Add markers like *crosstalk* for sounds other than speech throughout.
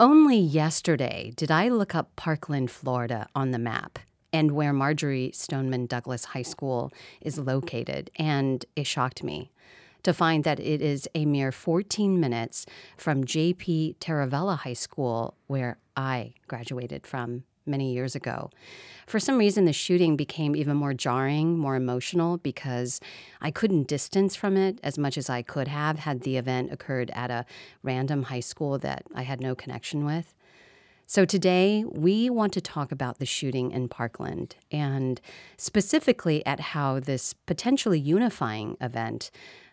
Only yesterday did I look up Parkland, Florida on the map and where Marjory Stoneman Douglas High School is located, and it shocked me to find that it is a mere 14 minutes from J.P. Taravella High School, where I graduated from many years ago. For some reason, the shooting became even more jarring, more emotional, because I couldn't distance from it as much as I could have had the event occurred at a random high school that I had no connection with. So, today we want to talk about the shooting in Parkland and specifically at how this potentially unifying event,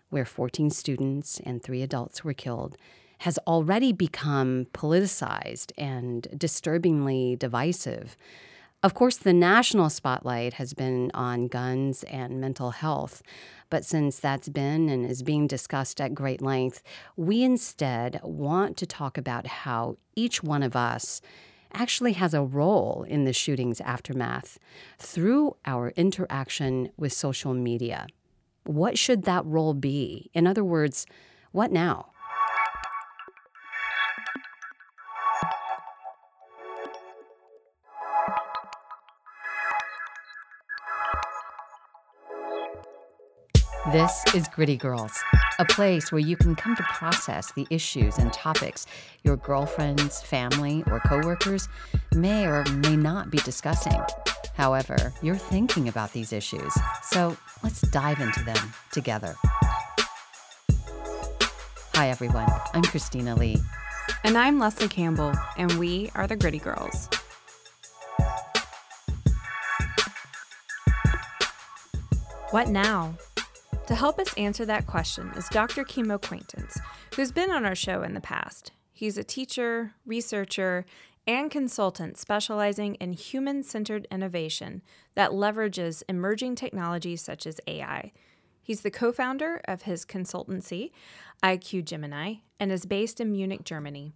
where 14 students and three adults were killed, has already become politicized and disturbingly divisive. Of course, the national spotlight has been on guns and mental health, but since that's been and is being discussed at great length, we instead want to talk about how each one of us actually has a role in the shooting's aftermath through our interaction with social media. What should that role be? In other words, what now? This is Gritty Girls, a place where you can come to process the issues and topics your girlfriends, family, or coworkers may or may not be discussing. However, you're thinking about these issues, so let's dive into them together. Hi, everyone. I'm Christina Lee. And I'm Leslie Campbell, and we are the Gritty Girls. What now? To help us answer that question is Dr. Kimo Quaintance, who's been on our show in the past. He's a teacher, researcher, and consultant specializing in human centered innovation that leverages emerging technologies such as AI. He's the co founder of his consultancy, IQ Gemini, and is based in Munich, Germany.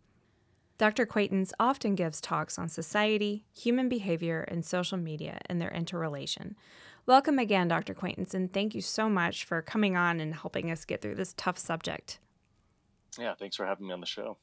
Dr. Quaintance often gives talks on society, human behavior, and social media and their interrelation. Welcome again, Dr. Quaintance, and thank you so much for coming on and helping us get through this tough subject. Yeah, thanks for having me on the show.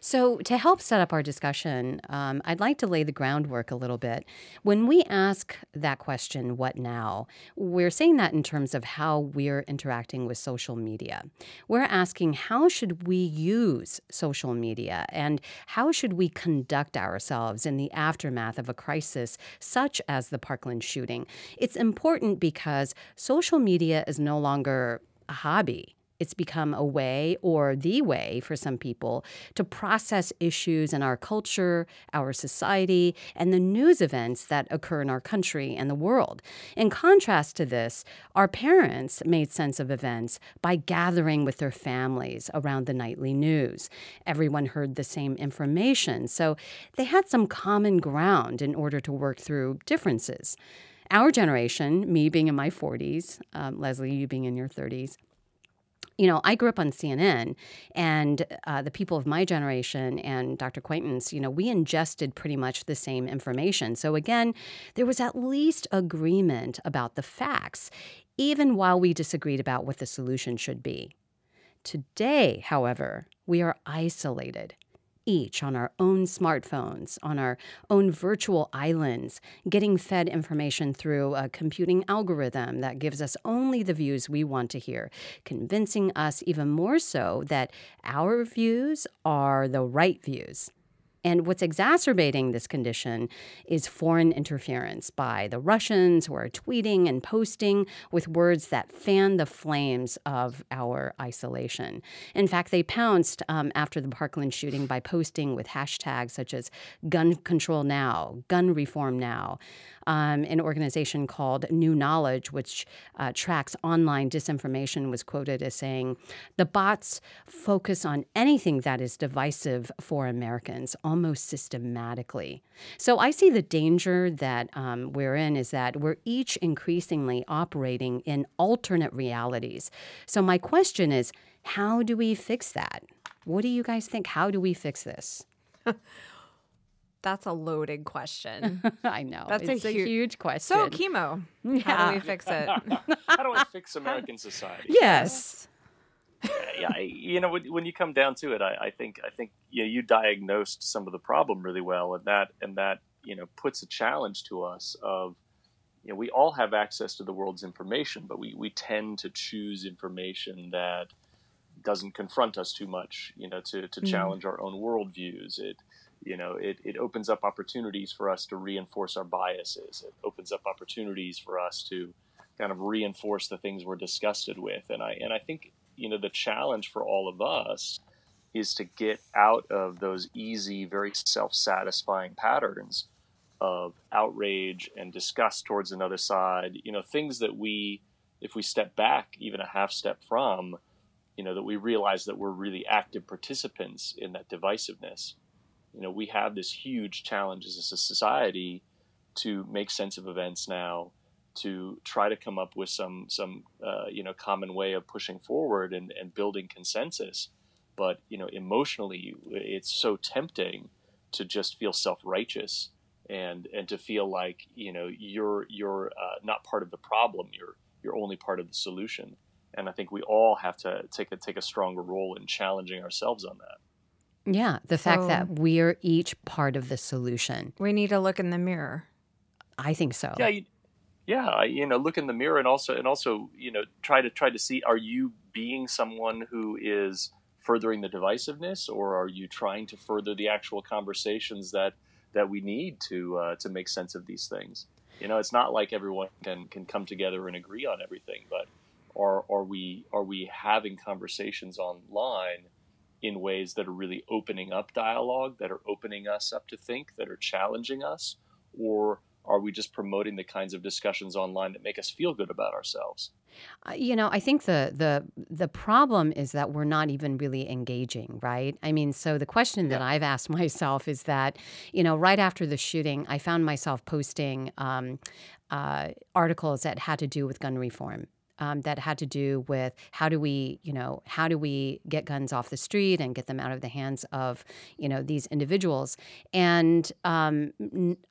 So, to help set up our discussion, um, I'd like to lay the groundwork a little bit. When we ask that question, what now, we're saying that in terms of how we're interacting with social media. We're asking how should we use social media and how should we conduct ourselves in the aftermath of a crisis such as the Parkland shooting? It's important because social media is no longer a hobby it's become a way or the way for some people to process issues in our culture, our society, and the news events that occur in our country and the world. In contrast to this, our parents made sense of events by gathering with their families around the nightly news. Everyone heard the same information, so they had some common ground in order to work through differences. Our generation, me being in my 40s, um, Leslie, you being in your 30s, you know, I grew up on CNN, and uh, the people of my generation and Dr. Quaintance, you know, we ingested pretty much the same information. So again, there was at least agreement about the facts, even while we disagreed about what the solution should be. Today, however, we are isolated each on our own smartphones, on our own virtual islands, getting fed information through a computing algorithm that gives us only the views we want to hear, convincing us even more so that our views are the right views. And what's exacerbating this condition is foreign interference by the Russians who are tweeting and posting with words that fan the flames of our isolation. In fact, they pounced um, after the Parkland shooting by posting with hashtags such as gun control now, gun reform now. Um, an organization called New Knowledge, which uh, tracks online disinformation, was quoted as saying, The bots focus on anything that is divisive for Americans almost systematically. So I see the danger that um, we're in is that we're each increasingly operating in alternate realities. So my question is, how do we fix that? What do you guys think? How do we fix this? *laughs* That's a loaded question. *laughs* I know. That's it's a, a, huge question. So, Kimo. How do we fix it? *laughs* How do I fix American society? Yes. Yeah, I, you know, when, when you come down to it, I, I think I think you know, you diagnosed some of the problem really well, and that and that you know puts a challenge to us of you know we all have access to the world's information, but we we tend to choose information that doesn't confront us too much, you know, to to mm. challenge our own worldviews. It you know it, it opens up opportunities for us to reinforce our biases. It opens up opportunities for us to kind of reinforce the things we're disgusted with. And I and I think you know the challenge for all of us is to get out of those easy, very self-satisfying patterns of outrage and disgust towards another side. You know, things that we, if we step back even a half step from, you know, that we realize that we're really active participants in that divisiveness. You know, we have this huge challenge as a society to make sense of events now to try to come up with some some uh, you know common way of pushing forward and, and building consensus. But you know emotionally it's so tempting to just feel self-righteous and and to feel like you know you're you're uh, not part of the problem. You're you're only part of the solution. And i think we all have to take a take a stronger role in challenging ourselves on that. Yeah the so, fact that we're each part of the solution. We need to look in the mirror. I think so. Yeah you, yeah you know look in the mirror and also and also you know try to try to see are you being someone who is furthering the divisiveness or are you trying to further the actual conversations that that we need to uh, to make sense of these things? You know it's not like everyone can can come together and agree on everything but are are we are we having conversations online in ways that are really opening up dialogue that are opening us up to think that are challenging us? Or are we just promoting the kinds of discussions online that make us feel good about ourselves? Uh, you know, I think the the the problem is that we're not even really engaging, right? I mean, so the question that I've asked *laughs* myself is that, you know, right after the shooting, I found myself posting um, uh, articles that had to do with gun reform um, that had to do with how do we, you know, how do we get guns off the street and get them out of the hands of, you know, these individuals. And um,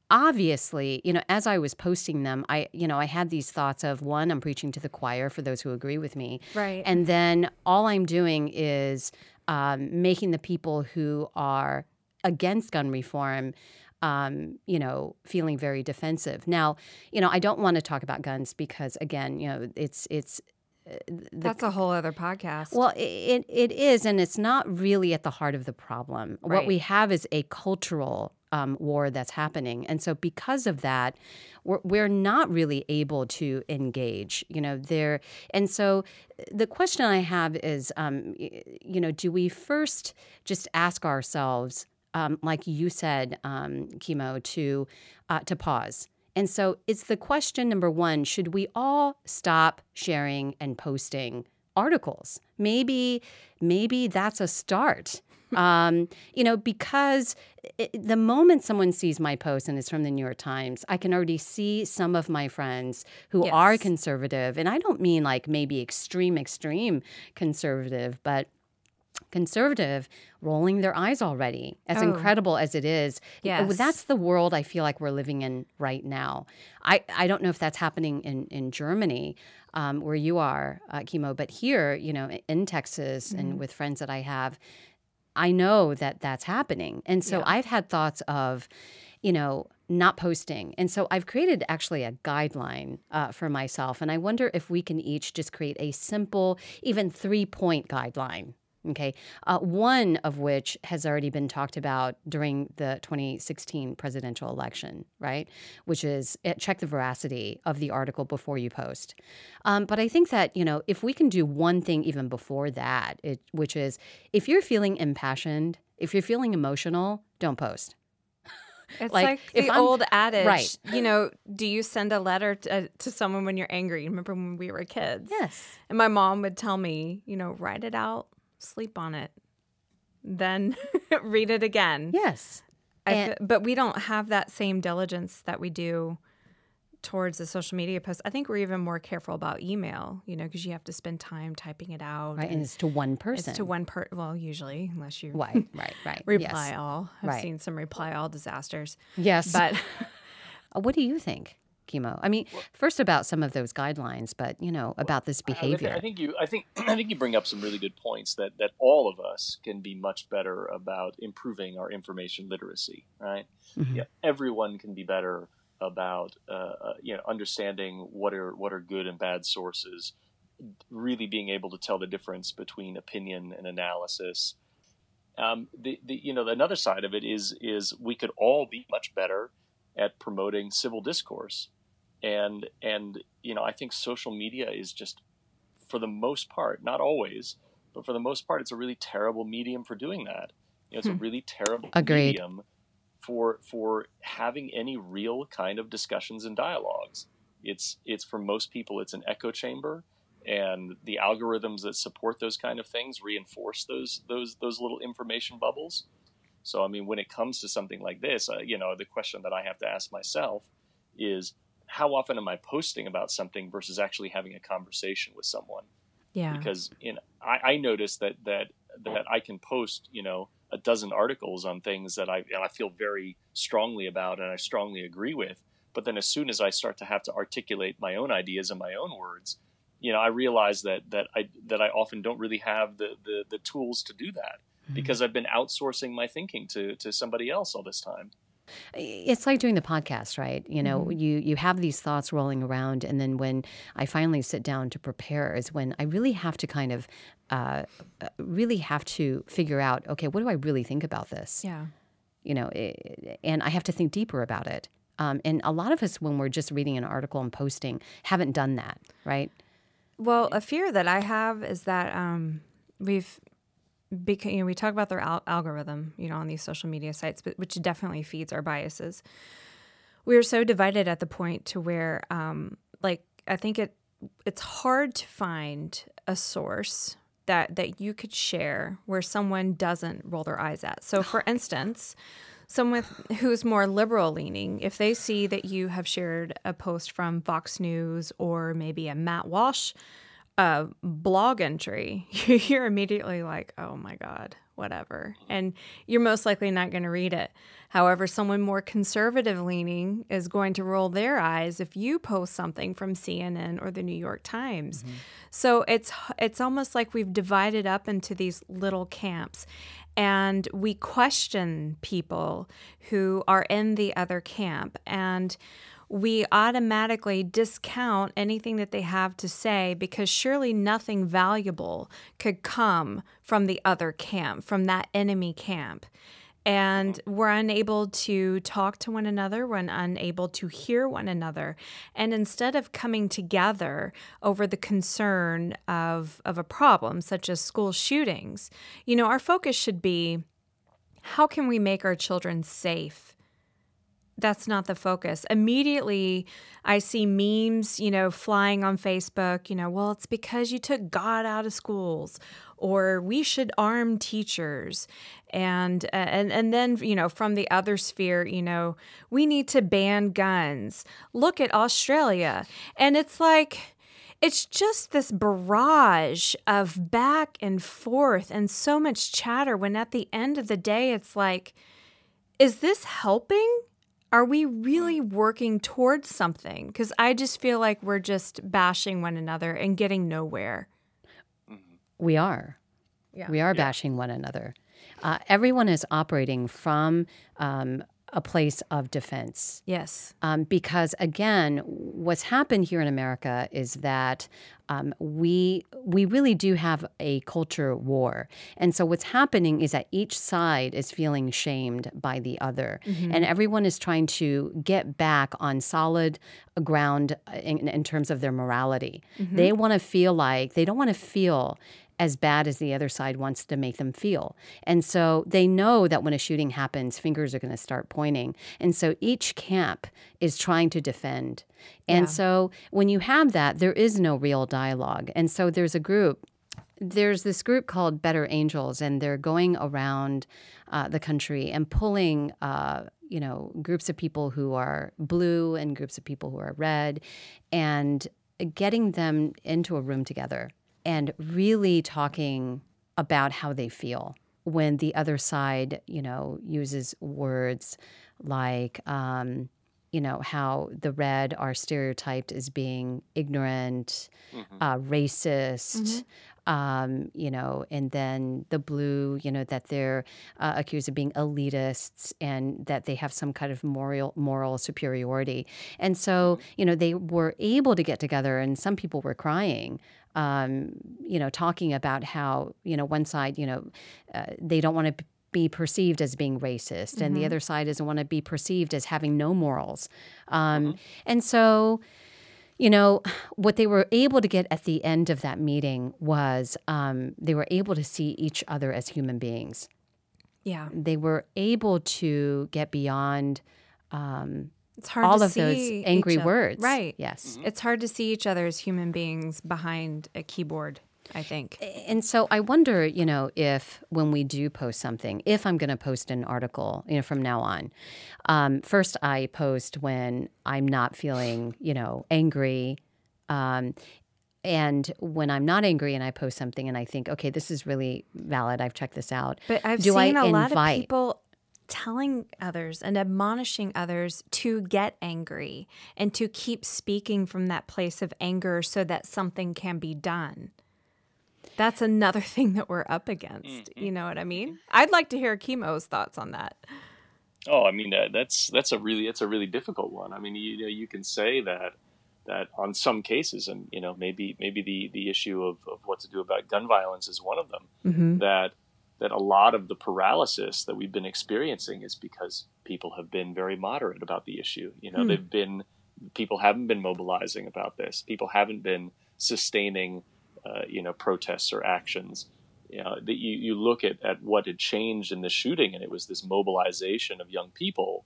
obviously, you know, as I was posting them, I, you know, I had these thoughts of one, I'm preaching to the choir for those who agree with me, right? And then all I'm doing is um, making the people who are against gun reform um, you know, feeling very defensive. Now, you know, I don't want to talk about guns because, again, you know, it's it's. Uh, the, That's a whole other podcast. Well, it it is, and it's not really at the heart of the problem. Right. What we have is a cultural um, war that's happening, and so because of that, we're we're not really able to engage. You know, there, and so the question I have is, um, you know, do we first just ask ourselves? Um, like you said, um, Kimo, to uh, to pause. And so it's the question number one: Should we all stop sharing and posting articles? Maybe, maybe that's a start. *laughs* Um, you know, because it, the moment someone sees my post and it's from the New York Times, I can already see some of my friends who yes. are conservative, and I don't mean like maybe extreme, extreme conservative, but conservative rolling their eyes already as oh. incredible as it is yes. that's the world i feel like we're living in right now i, I don't know if that's happening in, in germany um, where you are uh, Kimo but here you know in texas mm-hmm. and with friends that i have i know that that's happening and so yeah. i've had thoughts of you know not posting. And so I've created actually a guideline uh, for myself. And I wonder if we can each just create a simple, even three point guideline Okay. Uh, one of which has already been talked about during the 2016 presidential election, right? Which is uh, check the veracity of the article before you post. Um, but I think that, you know, if we can do one thing even before that, it, which is if you're feeling impassioned, if you're feeling emotional, don't post. *laughs* It's like, like the I'm, old adage, right. you know, do you send a letter to, uh, to someone when you're angry? Remember when we were kids? Yes. And my mom would tell me, you know, write it out sleep on it, then *laughs* read it again. Yes. And, but we don't have that same diligence that we do towards the social media posts. I think we're even more careful about email, you know, because you have to spend time typing it out. Right, and, and it's to one person. It's to one per. Well, usually, unless you right, *laughs* right, right. reply yes. all. I've right. seen some reply all disasters. Yes, but *laughs* uh, what do you think? Kimo? I mean, first about some of those guidelines, but you know about this behavior. I, I think you, I think, *clears throat* I think you bring up some really good points that that all of us can be much better about improving our information literacy. Right? Mm-hmm. Yeah, everyone can be better about uh, uh, you know understanding what are what are good and bad sources, really being able to tell the difference between opinion and analysis. Um, the, the you know another side of it is is we could all be much better at promoting civil discourse, and and you know I think social media is just for the most part, not always, but for the most part, it's a really terrible medium for doing that. You know, it's hmm. a really terrible Agreed. medium for for having any real kind of discussions and dialogues. It's it's for most people it's an echo chamber, and the algorithms that support those kind of things reinforce those those those little information bubbles. So I mean, when it comes to something like this, uh, you know, the question that I have to ask myself is how often am I posting about something versus actually having a conversation with someone? Yeah. Because in I, I notice that that that I can post, you know, a dozen articles on things that I I feel very strongly about and I strongly agree with. But then as soon as I start to have to articulate my own ideas in my own words, you know, I realize that that I that I often don't really have the the, the tools to do that mm-hmm. because I've been outsourcing my thinking to to somebody else all this time. It's like doing the podcast, right? You know, mm-hmm. you you have these thoughts rolling around, and then when I finally sit down to prepare, is when I really have to kind of, uh, uh really have to figure out, okay, what do I really think about this? Yeah. You know, and I have to think deeper about it. Um, and a lot of us, when we're just reading an article and posting, haven't done that, right? Well, a fear that I have is that um, we've because you know we talk about their al- algorithm, you know, on these social media sites, but which definitely feeds our biases. We are so divided at the point to where, um, like, I think it it's hard to find a source that that you could share where someone doesn't roll their eyes at. So, for instance, someone who's more liberal leaning, if they see that you have shared a post from Fox News or maybe a Matt Walsh a blog entry, *laughs* you're immediately like, oh my God, whatever. And you're most likely not going to read it. However, someone more conservative leaning is going to roll their eyes if you post something from CNN or the New York Times. Mm-hmm. So it's it's almost like we've divided up into these little camps and we question people who are in the other camp and we automatically discount anything that they have to say because surely nothing valuable could come from the other camp, from that enemy camp. And we're unable to talk to one another, we're unable to hear one another. And instead of coming together over the concern of, of a problem, such as school shootings, you know, our focus should be how can we make our children safe? That's not the focus. Immediately, I see memes, you know, flying on Facebook, you know, well, it's because you took God out of schools or we should arm teachers. And uh, and and then, you know, from the other sphere, you know, we need to ban guns. Look at Australia. And it's like it's just this barrage of back and forth and so much chatter when at the end of the day it's like is this helping? Are we really working towards something? Because I just feel like we're just bashing one another and getting nowhere. We are. Yeah. We are yeah. bashing one another. Uh, everyone is operating from um, a place of defense. Yes. Um, because again, what's happened here in America is that um, we we really do have a culture war, and so what's happening is that each side is feeling shamed by the other, mm-hmm. and everyone is trying to get back on solid ground in, in terms of their morality. Mm-hmm. They want to feel like they don't want to feel as bad as the other side wants to make them feel. And so they know that when a shooting happens, fingers are going to start pointing. And so each camp is trying to defend. And yeah. so when you have that, there is no real dialogue. And so there's a group there's this group called Better Angels, and they're going around uh, the country and pulling, uh, you know, groups of people who are blue and groups of people who are red, and getting them into a room together and really talking about how they feel when the other side, you know, uses words like, um, you know, how the red are stereotyped as being ignorant, uh, racist, um, you know, and then the blue, you know, that they're uh, accused of being elitists and that they have some kind of moral moral superiority. And so, you know, they were able to get together, and some people were crying. Um, you know, talking about how you know one side, you know, uh, they don't want to be perceived as being racist, and the other side doesn't want to be perceived as having no morals. Um, And so, you know, what they were able to get at the end of that meeting was um, they were able to see each other as human beings. Yeah. They were able to get beyond um, It's hard all to of those see angry words. Right. Yes. It's hard to see each other as human beings behind a keyboard, I think. And so I wonder, you know, if when we do post something, if I'm going to post an article, you know, from now on, um, first I post when I'm not feeling, you know, angry. Um, and when I'm not angry and I post something and I think, okay, this is really valid, I've checked this out. But I've do I seen a lot of people telling others and admonishing others to get angry and to keep speaking from that place of anger so that something can be done. That's another *laughs* thing that we're up against. Mm-hmm. You know what I mean? I'd like to hear Kimo's thoughts on that. Oh, I mean uh, that's that's a really that's a really difficult one. I mean, you know, you can say that that on some cases, and you know, maybe maybe the the issue of, of what to do about gun violence is one of them. That that a lot of the paralysis that we've been experiencing is because people have been very moderate about the issue. You know, they've been people haven't been mobilizing about this. People haven't been sustaining, uh, you know, protests or actions. You know, that you, you look at, at what had changed in the shooting, and it was this mobilization of young people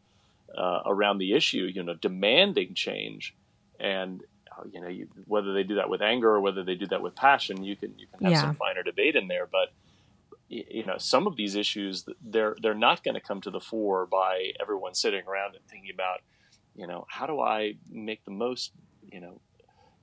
uh, around the issue, you know, demanding change. And uh, you know, you, whether they do that with anger or whether they do that with passion, you can you can have Yeah. some finer debate in there. But you know, some of these issues they're they're not going to come to the fore by everyone sitting around and thinking about, you know, how do I make the most, you know,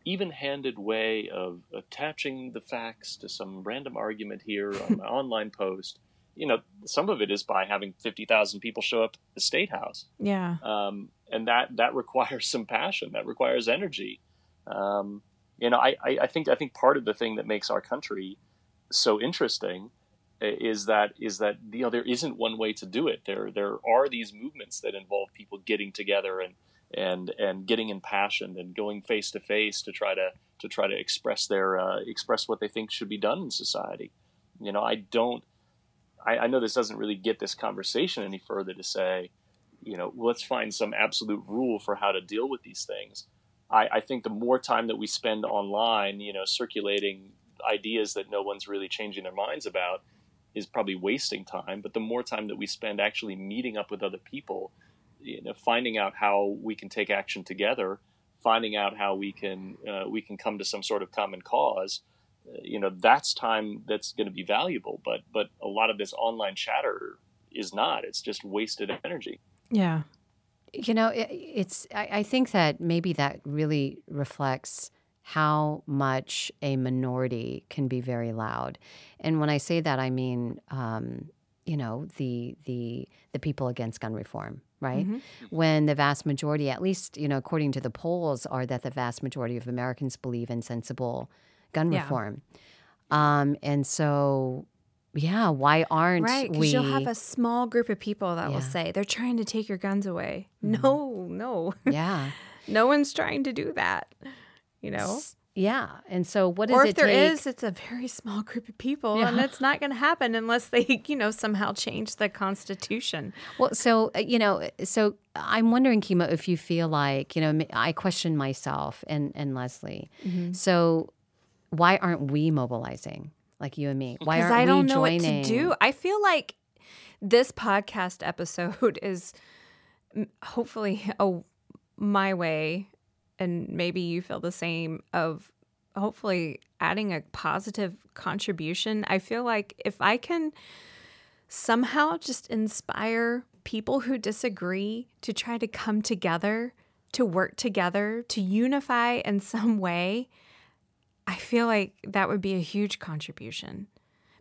even-handed way of attaching the facts to some random argument here on *laughs* my online post. You know, some of it is by having fifty thousand people show up at the state house Yeah. um, and that that requires *laughs* some passion that requires energy um, you know I, I, I think i think part of the thing that makes our country so interesting is that is that you know there isn't one way to do it there there are these movements that involve people getting together and and and getting impassioned and going face to face to try to to try to express their uh, express what they think should be done in society you know i don't I, I know this doesn't really get this conversation any further to say you know, let's find some absolute rule for how to deal with these things. I, I think the more time that we spend online, you know, circulating ideas that no one's really changing their minds about is probably wasting time. But the more time that we spend actually meeting up with other people, you know, finding out how we can take action together, finding out how we can uh, we can come to some sort of common cause, uh, you know, that's time that's going to be valuable. But but a lot of this online chatter is not. It's just wasted energy. Yeah. You know, it, it's. I, I think that maybe that really reflects how much a minority can be very loud, and when I say that, I mean, um, you know, the the the people against gun reform, right? When the vast majority, at least you know, according to the polls, are that the vast majority of Americans believe in sensible gun Yeah. reform, um, and so. Yeah, why aren't Right, we? you'll have a small group of people that will Yeah. Mm-hmm. say they're trying to take your guns away. No, no, yeah, *laughs* no one's trying to do that. You know, yeah, and so what does or it if there take? is, it's a very small group of people, and Yeah. it's not going to happen unless they, *laughs* you know, somehow change the Constitution. Well, so uh, you know, so I'm wondering, Kimo, if you feel like you know, I question myself and and Leslie. Mm-hmm. So why aren't we mobilizing like you and me? Why aren't I don't we know joining? what to do. I feel like this podcast *laughs* episode is hopefully a *laughs* my way, and maybe you feel the same of hopefully adding a positive contribution. I feel like if I can somehow just inspire people who disagree to try to come together, to work together, to unify in some way, I feel like that would be a huge contribution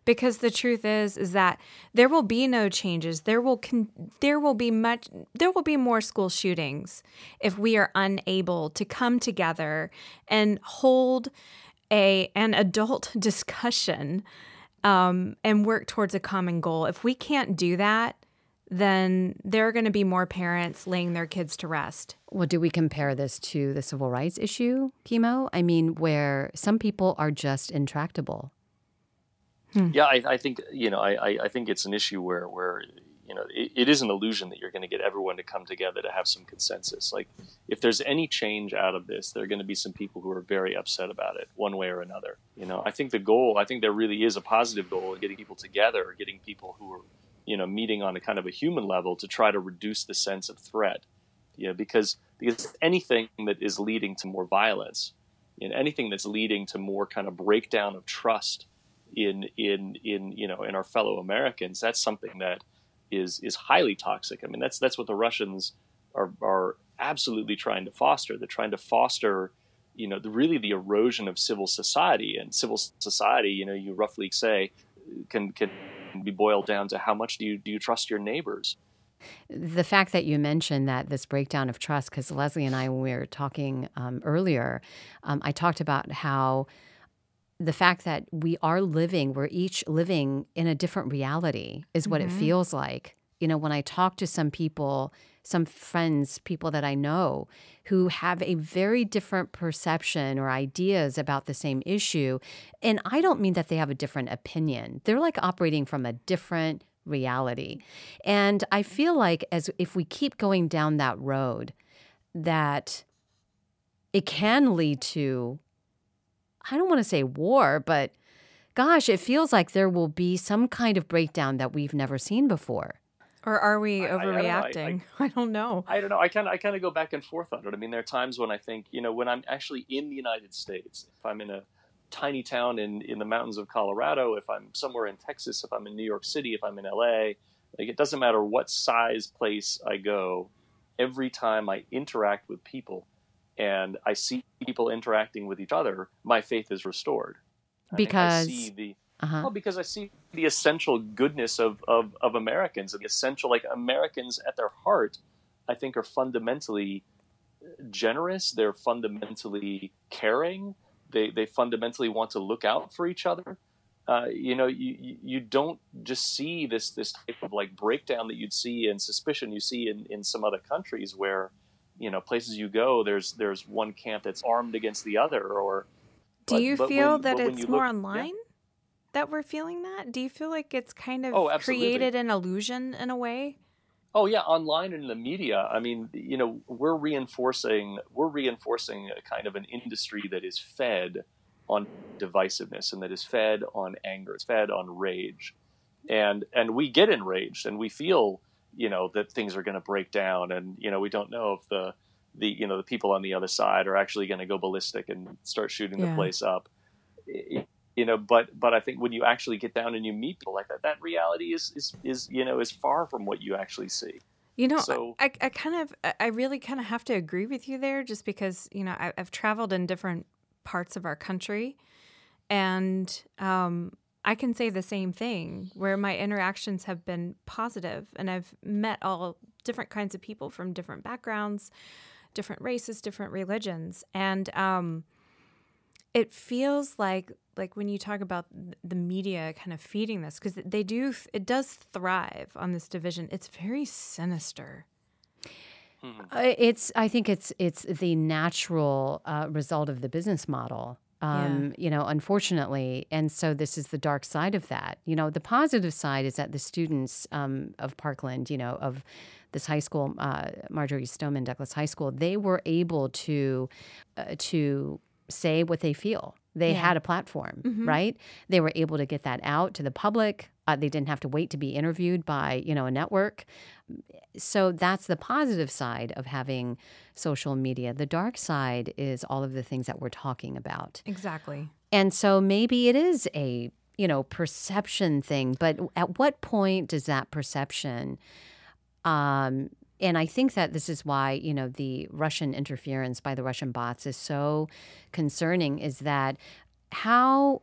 because the truth is is that there will be no changes there will con- there will be much there will be more school shootings if we are unable to come together and hold a an adult *laughs* discussion um, and work towards a common goal if we can't do that then there are going to be more parents laying their kids to rest. Well, do we compare this to the civil rights issue, Kimo? I mean, where some people are just intractable. Hmm. Yeah, I, I, think you know, I, I think it's an issue where where you know it, it is an illusion that you're going to get everyone to come together to have some consensus. Like, if there's any change out of this, there are going to be some people who are very upset about it, one way or another. You know, I think the goal, I think there really is a positive goal in getting people together, getting people who are you know meeting on a kind of a human level to try to reduce the sense of threat you know because because anything that is leading to more violence you know, anything that's leading to more kind of breakdown of trust in in in you know in our fellow Americans that's something that is is highly toxic. I mean that's that's what the Russians are are absolutely trying to foster. They're trying to foster you know the, really the erosion of civil society. And civil society you know you roughly say can can be boiled down to how much do you do you trust your neighbors? The fact that you mentioned that this breakdown of trust, because Leslie and I, when we were talking um, earlier, um, I talked about how the fact that we are living, we're each living in a different reality, is what mm-hmm. it feels like. You know, when I talk to some people some friends, people that I know, who have a very different perception or ideas about the same issue. And I don't mean that they have a different opinion, they're like operating from a different reality. And I feel like as if we keep going down that road, that it can lead to, I don't want to say war, but gosh, it feels like there will be some kind of breakdown that we've never seen before. Or are we overreacting? I, I, *laughs* I, don't know. I don't know. I kind of I kind of go back and forth on it. I mean, there are times when I think, you know, when I'm actually in the United States, if I'm in a tiny town in in the mountains of Colorado, if I'm somewhere in Texas, if I'm in New York City, if I'm in LA, like it doesn't matter what size place I go, every time I interact with people and I see people interacting with each other, my faith is restored. Because I, I see the uh-huh. Well, because I see the essential goodness of, of, of Americans the essential, like Americans at their heart, I think are fundamentally generous. They're fundamentally caring. They, they fundamentally want to look out for each other. Uh, you know, you, you don't just see this, this type of like breakdown that you'd see and suspicion you see in, in some other countries where, you know, places you go, there's, there's one camp that's armed against the other or, do but, you feel when, that it's more look, online? Yeah that we're feeling that? Do you feel like it's kind of oh, created an illusion in a way? Oh yeah, online and in the media. I mean, you know, we're reinforcing we're reinforcing a kind of an industry that is fed on divisiveness and that is fed on anger. It's fed on rage, and and we get enraged and we feel you know that things are going to break down, and you know we don't know if the the you know the people on the other side are actually going to go ballistic and start shooting yeah. the place up. You know but but i think when you actually get down and you meet people like that that reality is is is you know is far from what you actually see. You know so, I, I kind of i really kind of have to agree with you there just because you know I, have traveled in different parts of our country. And um, i can say the same thing where my interactions have been positive and i've met all different kinds of people from different backgrounds different races different religions and um, it feels like like when you talk about the media kind of feeding this because they do it does thrive on this division. It's very sinister. Hmm. it's i think it's it's the natural uh, result of the business model um, yeah. you know unfortunately and so this is the dark side of that you know the positive side is that the students um, of parkland you know of this high school uh, marjory stoneman douglas high school they were able to uh, to say what they feel. They yeah. had a platform, mm-hmm. right? They were able to get that out to the public. Uh, they didn't have to wait to be interviewed by, you know, a network. So that's the positive side of having social media. The dark side is all of the things that we're talking about. Exactly. And so maybe it is a, you know, perception thing, but at what point does that perception um, and I think that this is why, you know, the Russian interference by the Russian bots is so concerning is that how,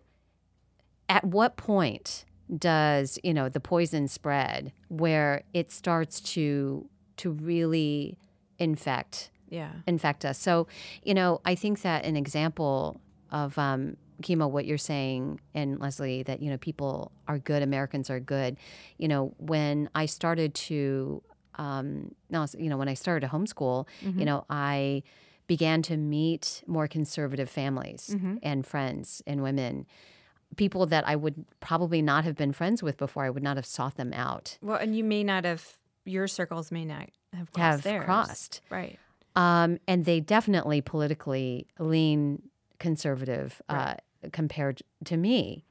at what point does you know the poison spread where it starts to to really infect Yeah. infect us. So, you know, I think that an example of um, Kimo, what you're saying, and Leslie, that you know people are good, Americans are good. You know, when I started to, um, no, you know, when I started to homeschool, you know, I began to meet more conservative families and friends and women. People that I would probably not have been friends with before, I would not have sought them out. Well, and you may not have your circles may not have crossed Have theirs. crossed. Right. Um, and they definitely politically lean conservative uh, compared to me.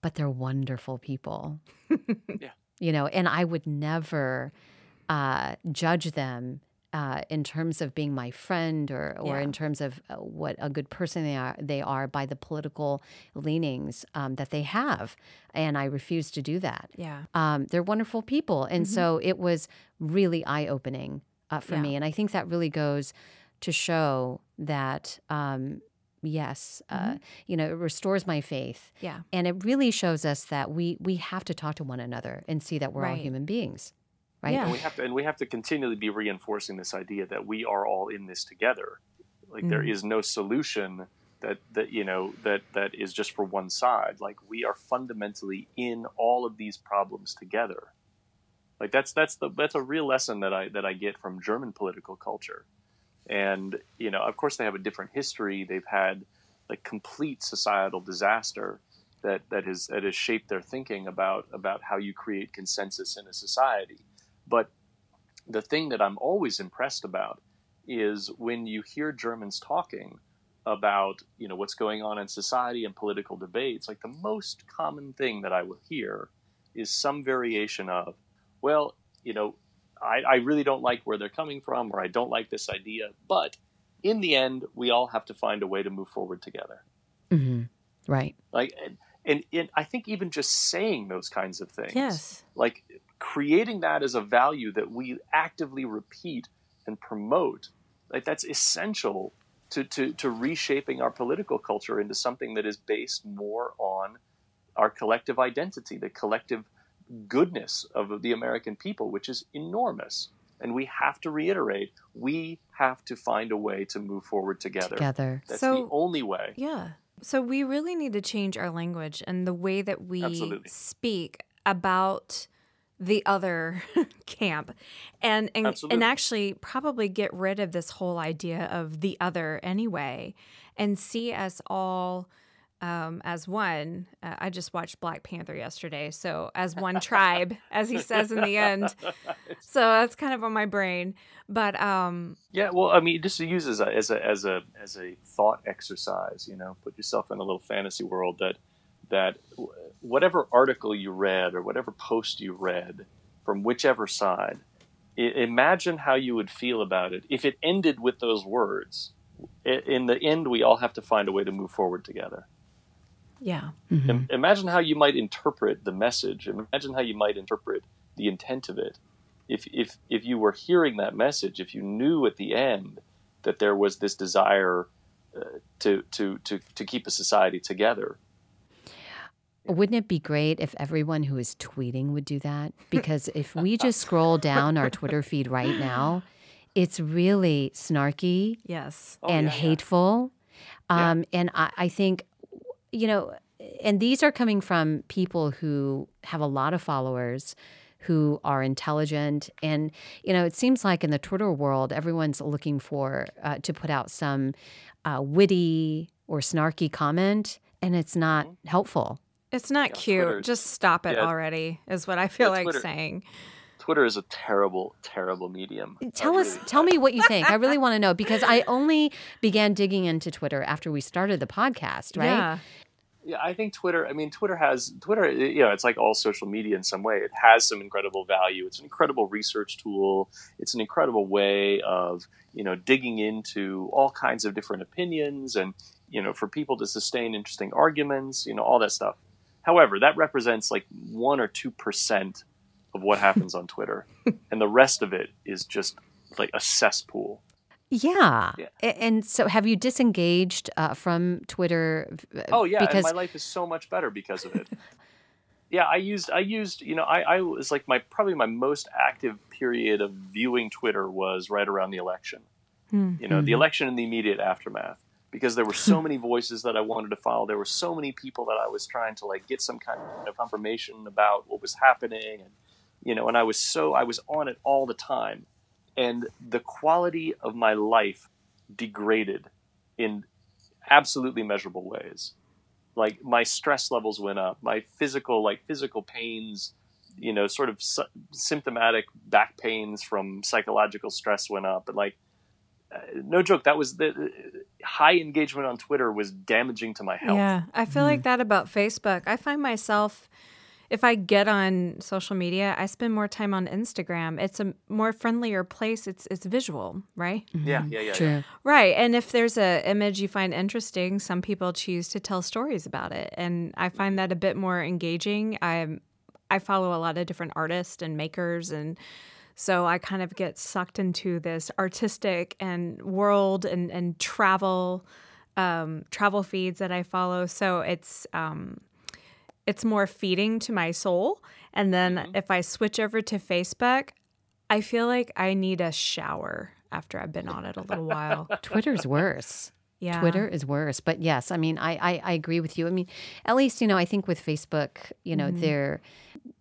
But they're wonderful people. *laughs* Yeah. You know, and I would never uh, judge them uh, in terms of being my friend or, or Yeah. in terms of uh, what a good person they are. They are by the political leanings um, that they have, and I refuse to do that Yeah. um, they're wonderful people. And so it was really eye opening uh, for Yeah. me. And I think that really goes to show that, um, yes, uh, you know, it restores my faith. Yeah. And it really shows us that we, we have to talk to one another and see that we're all human beings. Right. Yeah. And we have to and we have to continually be reinforcing this idea that we are all in this together. Like there is no solution that that you know that that is just for one side. Like we are fundamentally in all of these problems together. Like that's that's the that's a real lesson that I that I get from German political culture. And you know, of course, they have a different history. They've had like complete societal disaster that that has that has shaped their thinking about about how you create consensus in a society. But the thing that I'm always impressed about is when you hear Germans talking about you know what's going on in society and political debates. Like the most common thing that I will hear is some variation of, well, you know, I, I really don't like where they're coming from, or I don't like this idea, but in the end, we all have to find a way to move forward together. hmm Right. Like, and, and, and I think even just saying those kinds of things, Yes. like creating that as a value that we actively repeat and promote, like that's essential to, to, to reshaping our political culture into something that is based more on our collective identity, the collective goodness of the American people, which is enormous. And we have to reiterate, we have to find a way to move forward together. Together. That's So- the only way. Yeah. So we really need to change our language and the way that we Absolutely. speak about the other *laughs* camp and and, and actually probably get rid of this whole idea of the other anyway and see us all um, as one. Uh, I just watched Black Panther yesterday, so as *laughs* one tribe, as he says in the end. So that's kind of on my brain. But um, Yeah, well, I mean, just to use as a as a as a as a thought exercise, you know, put yourself in a little fantasy world that that whatever article you read or whatever post you read from whichever side, imagine how you would feel about it if it ended with those words. In the end, we all have to find a way to move forward together. Yeah, Mhm. Im- Imagine how you might interpret the message. Imagine how you might interpret the intent of it. If if if you were hearing that message, if you knew at the end that there was this desire uh, to to to to keep a society together. Wouldn't it be great if everyone who is tweeting would do that? *laughs* Because if we just scroll down our Twitter feed right now, it's really snarky yes, Oh, and yeah, yeah. hateful. Yeah. Um, And I, I think, you know, and these are coming from people who have a lot of followers, who are intelligent. And, you know, it seems like in the Twitter world, everyone's looking for uh, to put out some uh, witty or snarky comment, and it's not Mm-hmm. helpful. it's not Yeah, cute. Twitter- Just stop it yeah. already. Is what I feel Yeah, like Twitter- saying. Twitter is a terrible, terrible medium. I Tell us, really- tell me what you think. I really *laughs* want to know because I only began digging into Twitter after we started the podcast, right? Yeah. Yeah, I think Twitter. I mean, Twitter has Twitter. You know, it's like all social media in some way. It has some incredible value. It's an incredible research tool. It's an incredible way of you know digging into all kinds of different opinions and you know for people to sustain interesting arguments. You know, all that stuff. However, that represents like one or two percent of what happens on Twitter, *laughs* and the rest of it is just like a cesspool. Yeah. yeah. And so have you disengaged uh, from Twitter? Oh, yeah. Because my life is so much better because of it. *laughs* yeah, I used, I used, you know, I, I was like my, probably my most active period of viewing Twitter was right around the election. Mm-hmm. You know, the hmm. election and the immediate aftermath because there were so many *laughs* voices that I wanted to follow. There were so many people that I was trying to like get some kind of confirmation about what was happening, and you know, and I was so I was on it all the time, and the quality of my life degraded in absolutely measurable ways. Like my stress levels went up, my physical like physical pains, you know, sort of symptomatic back pains from psychological stress went up, and like no joke that was the high engagement on twitter was damaging to my health. Yeah i feel mm. like that about facebook. I find myself if i get on social media i spend more time on instagram. It's a more friendlier place. It's it's visual right? Mm-hmm. yeah yeah yeah, yeah, right and if there's a image you find interesting some people choose to tell stories about it and i find that a bit more engaging. I i follow a lot of different artists and makers and so I kind of get sucked into this artistic and world and, and travel um, travel feeds that I follow. So it's um, it's more feeding to my soul. And then mm-hmm. if I switch over to Facebook, I feel like I need a shower after I've been on it a little while. *laughs* Twitter's worse. Yeah. Twitter is worse. But yes, I mean, I, I, I, agree with you. I mean, at least, you know, I think with Facebook, you know, mm-hmm. there,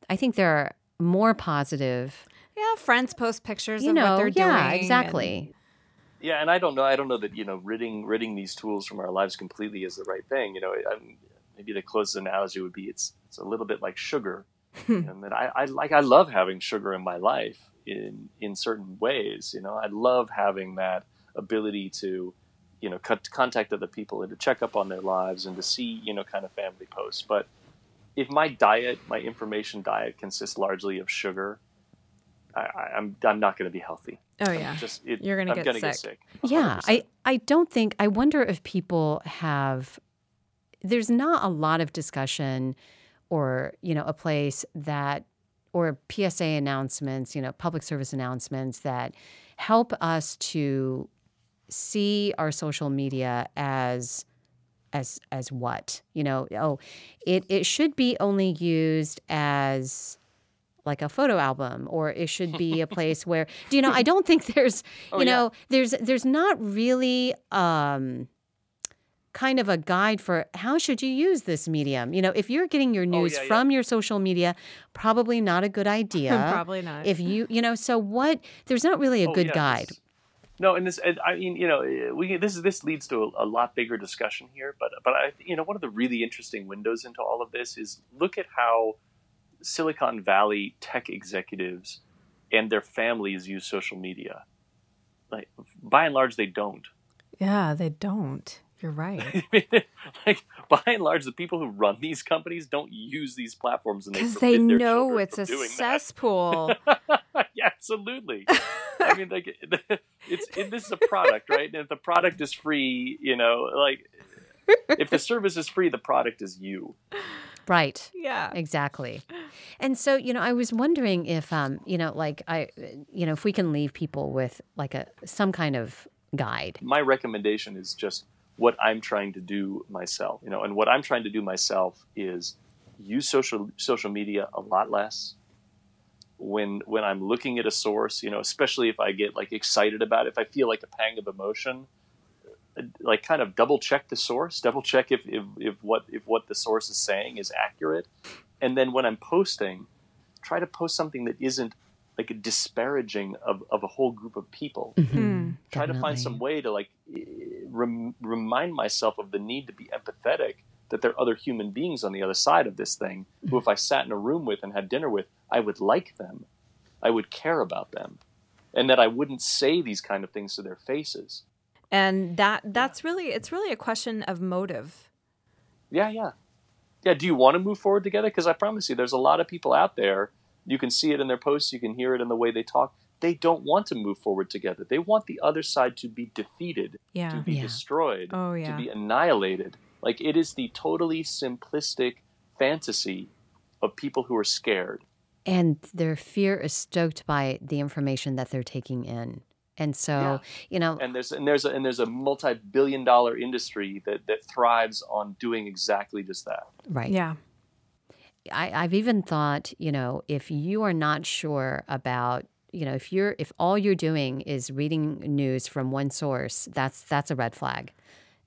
I think there are more positive yeah, friends post pictures you of know, what they're yeah, doing. exactly. And... Yeah, and I don't know. I don't know that you know ridding ridding these tools from our lives completely is the right thing. You know, I, maybe the closest analogy would be it's it's a little bit like sugar, *laughs* hmm. and that I, I like I love having sugar in my life in in certain ways. You know, I love having that ability to you know cut, contact other people and to check up on their lives and to see you know kind of family posts but if my diet my information diet consists largely of sugar I, am I'm, I'm not going to be healthy. Oh yeah, just it, you're going to get, get sick. Yeah, I I don't think. I wonder if people have. There's not a lot of discussion, or you know, a place that, or PSA announcements, you know, public service announcements that help us to see our social media as as as what you know oh it it should be only used as like a photo album or it should be a place where do you know i don't think there's *laughs* oh, you know yeah. there's there's not really um kind of a guide for how should you use this medium you know if you're getting your oh, news oh, yeah, from yeah. your social media probably not a good *laughs* idea probably not if you you know so what there's not really a oh, good guide no, and this, I mean, you know, eh, we this this leads to a, a, lot bigger discussion here. But but I, you know, one of the really interesting windows into all of this is look at how Silicon Valley tech executives and their families use social media. Like by and large, they don't. Yeah, they don't. You're right. *laughs* *laughs* like by and large, the people who run these companies don't use these platforms, and because they, they know it's a cesspool. *laughs* yeah, absolutely. I mean, like it's it, this is a product, right? And if the product is free, you know, like if the service is free, the product is you. Right. Yeah. Exactly. And so, you know, I was wondering if, um, you know, like I, you know, if we can leave people with like a some kind of guide. My recommendation is just what I'm trying to do myself, you know, and what I'm trying to do myself is use social social media a lot less. When when I'm looking at a source, you know, especially if I get like excited about it, if I feel like a pang of emotion, like kind of double check the source, double check if, if, if what if what the source is saying is accurate, and then when I'm posting, try to post something that isn't like a disparaging of, of a whole group of people. Mm-hmm. Hmm, try definitely. to find some way to like rem- remind myself of the need to be empathetic that there are other human beings on the other side of this thing who if I sat in a room with and had dinner with, I would like them. I would care about them. And that I wouldn't say these kind of things to their faces. And that that's really it's really a question of motive. Yeah yeah. Yeah do you want to move forward together? Because i promise you there's a lot of people out there. You can see it in their posts. You can hear it in the way they talk they don't want to move forward together they want the other side to be defeated yeah. to be yeah. destroyed oh, yeah. to be annihilated like it is the totally simplistic fantasy of people who are scared and their fear is stoked by the information that they're taking in And so, Yeah. you know, and there's and there's a, and there's a multi-billion dollar industry that that thrives on doing exactly just that. right. Yeah. I, I've even thought, you know, if you are not sure about, you know, if you're if all you're doing is reading news from one source, that's that's a red flag.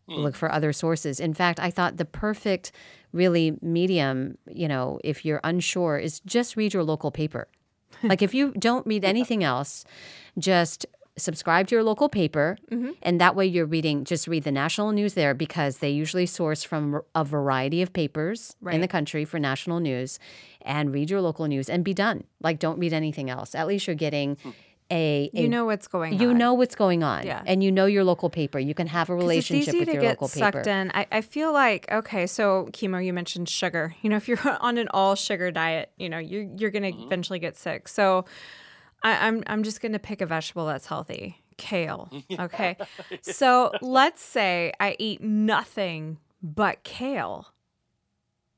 Hmm. Look for other sources. In fact, I thought the perfect really medium, you know, if you're unsure, is just read your local paper. *laughs* like if you don't read anything else, just subscribe to your local paper and that way you're reading just read the national news there because they usually source from a variety of papers in the country for national news and read your local news and be done like don't read anything else at least you're getting a, a You know what's going on. you know what's going on Yeah. and you know your local paper you can have a relationship with your get local sucked paper in. I, I feel like okay, so Kimo. You mentioned sugar. You know, if you're *laughs* on an all sugar diet, you know you're you're gonna Mm-hmm. eventually get sick. So I, I'm I'm just gonna pick a vegetable that's healthy, kale. *laughs* Okay, so let's say I eat nothing but kale.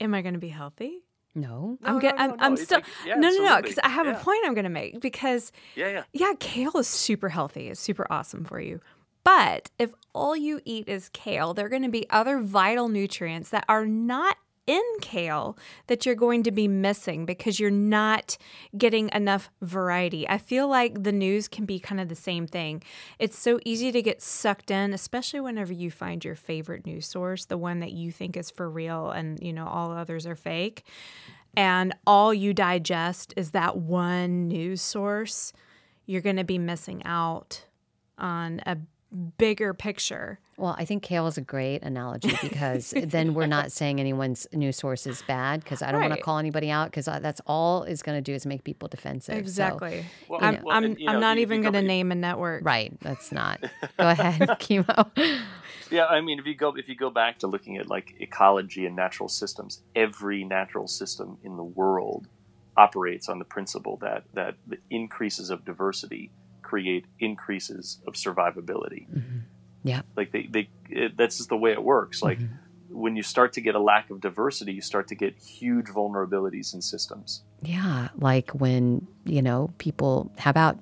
Am I gonna be healthy? no I'm No, get, no, I'm, no, I'm still like- yeah, no no no because I have a point I'm gonna make because Yeah, yeah. yeah, kale is super healthy. It's super awesome for you. But if all you eat is kale, there are going to be other vital nutrients that are not in kale that you're going to be missing because you're not getting enough variety. I feel like the news can be kind of the same thing. It's so easy to get sucked in, especially whenever you find your favorite news source, the one that you think is for real and, you know, all others are fake. And all you digest is that one news source you're going to be missing out on a bigger picture. Well, I think kale is a great analogy because *laughs* then we're not saying anyone's news source is bad because I don't want to call anybody out because uh, that's all is going to do is make people defensive. So- Exactly. Well, I'm, well, I'm, and, I'm know, not you- you even going to name a network. right. That's not. *laughs* Go ahead, *laughs* Kimo. Yeah, I mean, if you go if you go back to looking at like ecology and natural systems, every natural system in the world operates on the principle that that the increases of diversity create increases of survivability. Mm-hmm. Yeah. Like they, they it, that's just the way it works. Like mm-hmm. when you start to get a lack of diversity, you start to get huge vulnerabilities in systems. Yeah, like when you know people. How about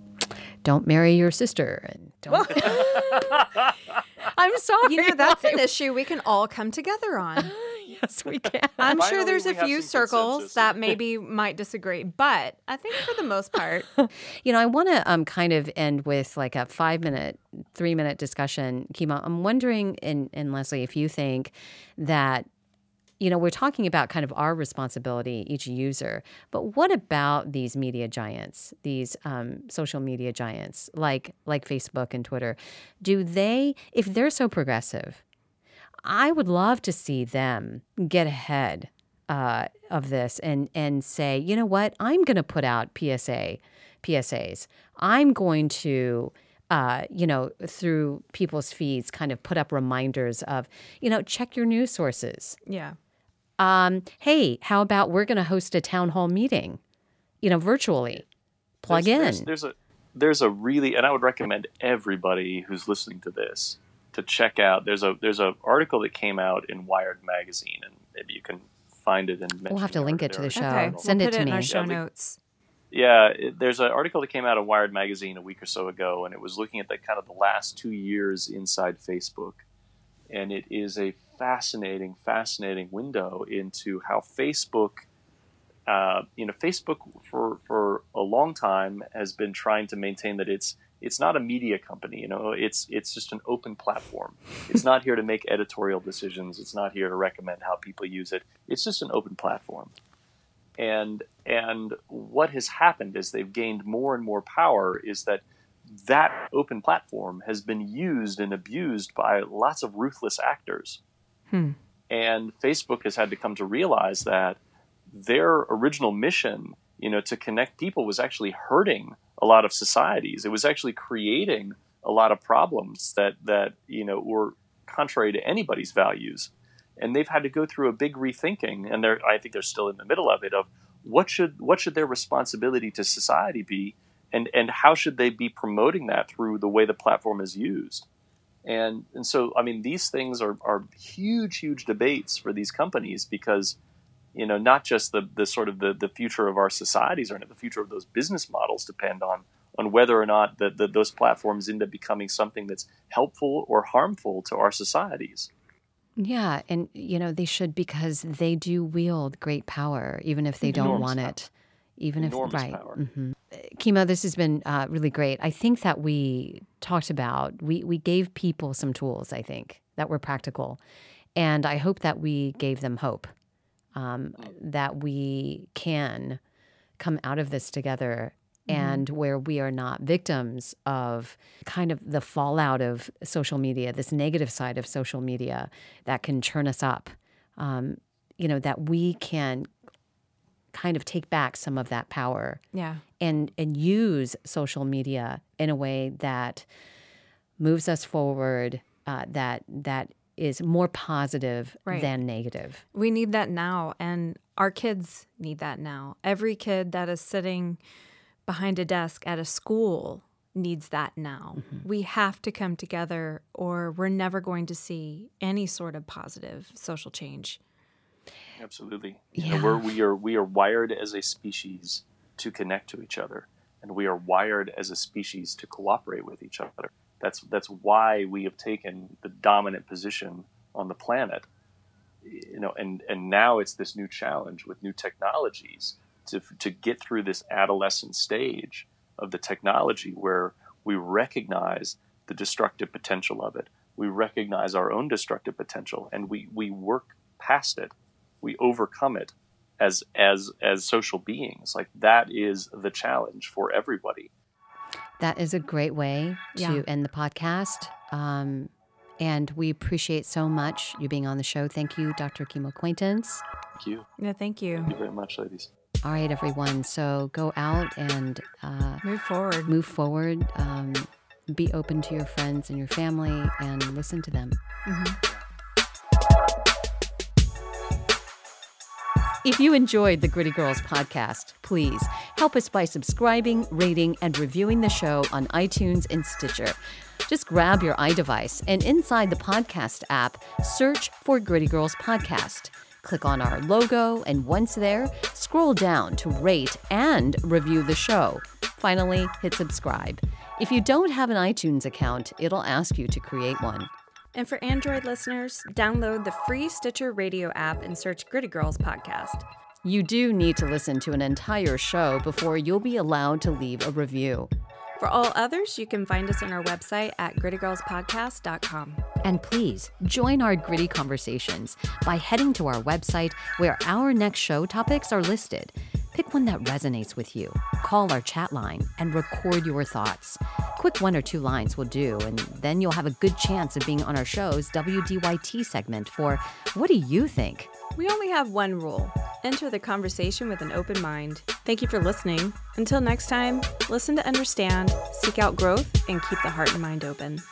don't marry your sister and don't. *laughs* *laughs* I'm sorry. You know, that's an issue we can all come together on. *laughs* *laughs* yes, we *laughs* can. I'm sure there's a few circles consensus. that maybe might disagree, but I think for the most part, *laughs* You know, I want to um, kind of end with like a five minute, three minute discussion. Kimo, I'm wondering, and, and Leslie, if you think that, you know, we're talking about kind of our responsibility, each user, but what about these media giants, these um, social media giants like like Facebook and Twitter? Do they, if they're so progressive, I would love to see them get ahead uh, of this and and say, you know what, I'm going to put out PSA, PSAs. I'm going to. Uh, you know, through people's feeds, kind of put up reminders of, you know, check your news sources. yeah. Um, hey, how about we're going to host a town hall meeting, you know, virtually? Plug there's, in. There's, there's a there's a really and I would recommend everybody who's listening to this to check out. There's a there's a article that came out in Wired magazine, and maybe you can find it and We'll have to link it to the show. Okay. Send we'll it put to it in me. our show Yeah, we- notes. Yeah, it, there's an article that came out of Wired magazine a week or so ago, and it was looking at the kind of the last two years inside Facebook, and it is a fascinating, fascinating window into how Facebook, uh, you know, Facebook for for a long time has been trying to maintain that it's it's not a media company, you know, it's it's just an open platform. It's not here to make editorial decisions. It's not here to recommend how people use it. It's just an open platform and and what has happened as they've gained more and more power is that that open platform has been used and abused by lots of ruthless actors Hmm. and facebook has had to come to realize that their original mission you know to connect people was actually hurting a lot of societies. It was actually creating a lot of problems that that you know were contrary to anybody's values. And they've had to go through a big rethinking and they're i think they're still in the middle of it of what should what should their responsibility to society be and and how should they be promoting that through the way the platform is used. And and so i mean these things are are huge huge debates for these companies because you know not just the the sort of the the future of our societies or the future of those business models depend on on whether or not the, the, those platforms end up becoming something that's helpful or harmful to our societies. Yeah, and you know they should because they do wield great power, even if they don't want power. it. Even Enormous if right, power. hmm Kimo, this has been uh, really great. I think that we talked about we we gave people some tools. I think that were practical, and I hope that we gave them hope. Um, that we can come out of this together and where we are not victims of kind of the fallout of social media, this negative side of social media that can churn us up. Um, you know, that we can kind of take back some of that power Yeah. and and use social media in a way that moves us forward, uh, that that is more positive Right. than negative. We need that now, and our kids need that now. Every kid that is sitting behind a desk at a school needs that now. Mm-hmm. We have to come together, or we're never going to see any sort of positive social change. Absolutely. You know, we're, we are we are wired as a species to connect to each other, and we are wired as a species to cooperate with each other. That's that's why we have taken the dominant position on the planet. You know, and and now it's this new challenge with new technologies to to get through this adolescent stage of the technology where we recognize the destructive potential of it. We recognize our own destructive potential, and we we work past it we overcome it as as as social beings like that is the challenge for everybody That is a great way to Yeah. end the podcast. Um, and we appreciate so much you being on the show. Thank you, Dr. Kim Acquaintance. thank you Yeah, thank you. thank you very much ladies All right, everyone. So go out and uh, Move forward. move forward. Um, be open to your friends and your family and listen to them. Mhm. If you enjoyed the Gritty Girls podcast, please help us by subscribing, rating, and reviewing the show on iTunes and Stitcher. Just grab your iDevice and inside the podcast app, search for Gritty Girls Podcast. Click on our logo, and once there, scroll down to rate and review the show. Finally, hit subscribe. If you don't have an iTunes account, it'll ask you to create one. And for Android listeners, download the free Stitcher radio app and search Gritty Girls Podcast. You do need to listen to an entire show before you'll be allowed to leave a review. For all others, you can find us on our website at grittygirlspodcast.com. And please join our gritty conversations by heading to our website where our next show topics are listed. Pick one that resonates with you, call our chat line, and record your thoughts. Quick one or two lines will do, and then you'll have a good chance of being on our show's WDYT segment for What Do You Think? We only have one rule enter the conversation with an open mind. Thank you for listening. Until next time, listen to understand, seek out growth, and keep the heart and mind open.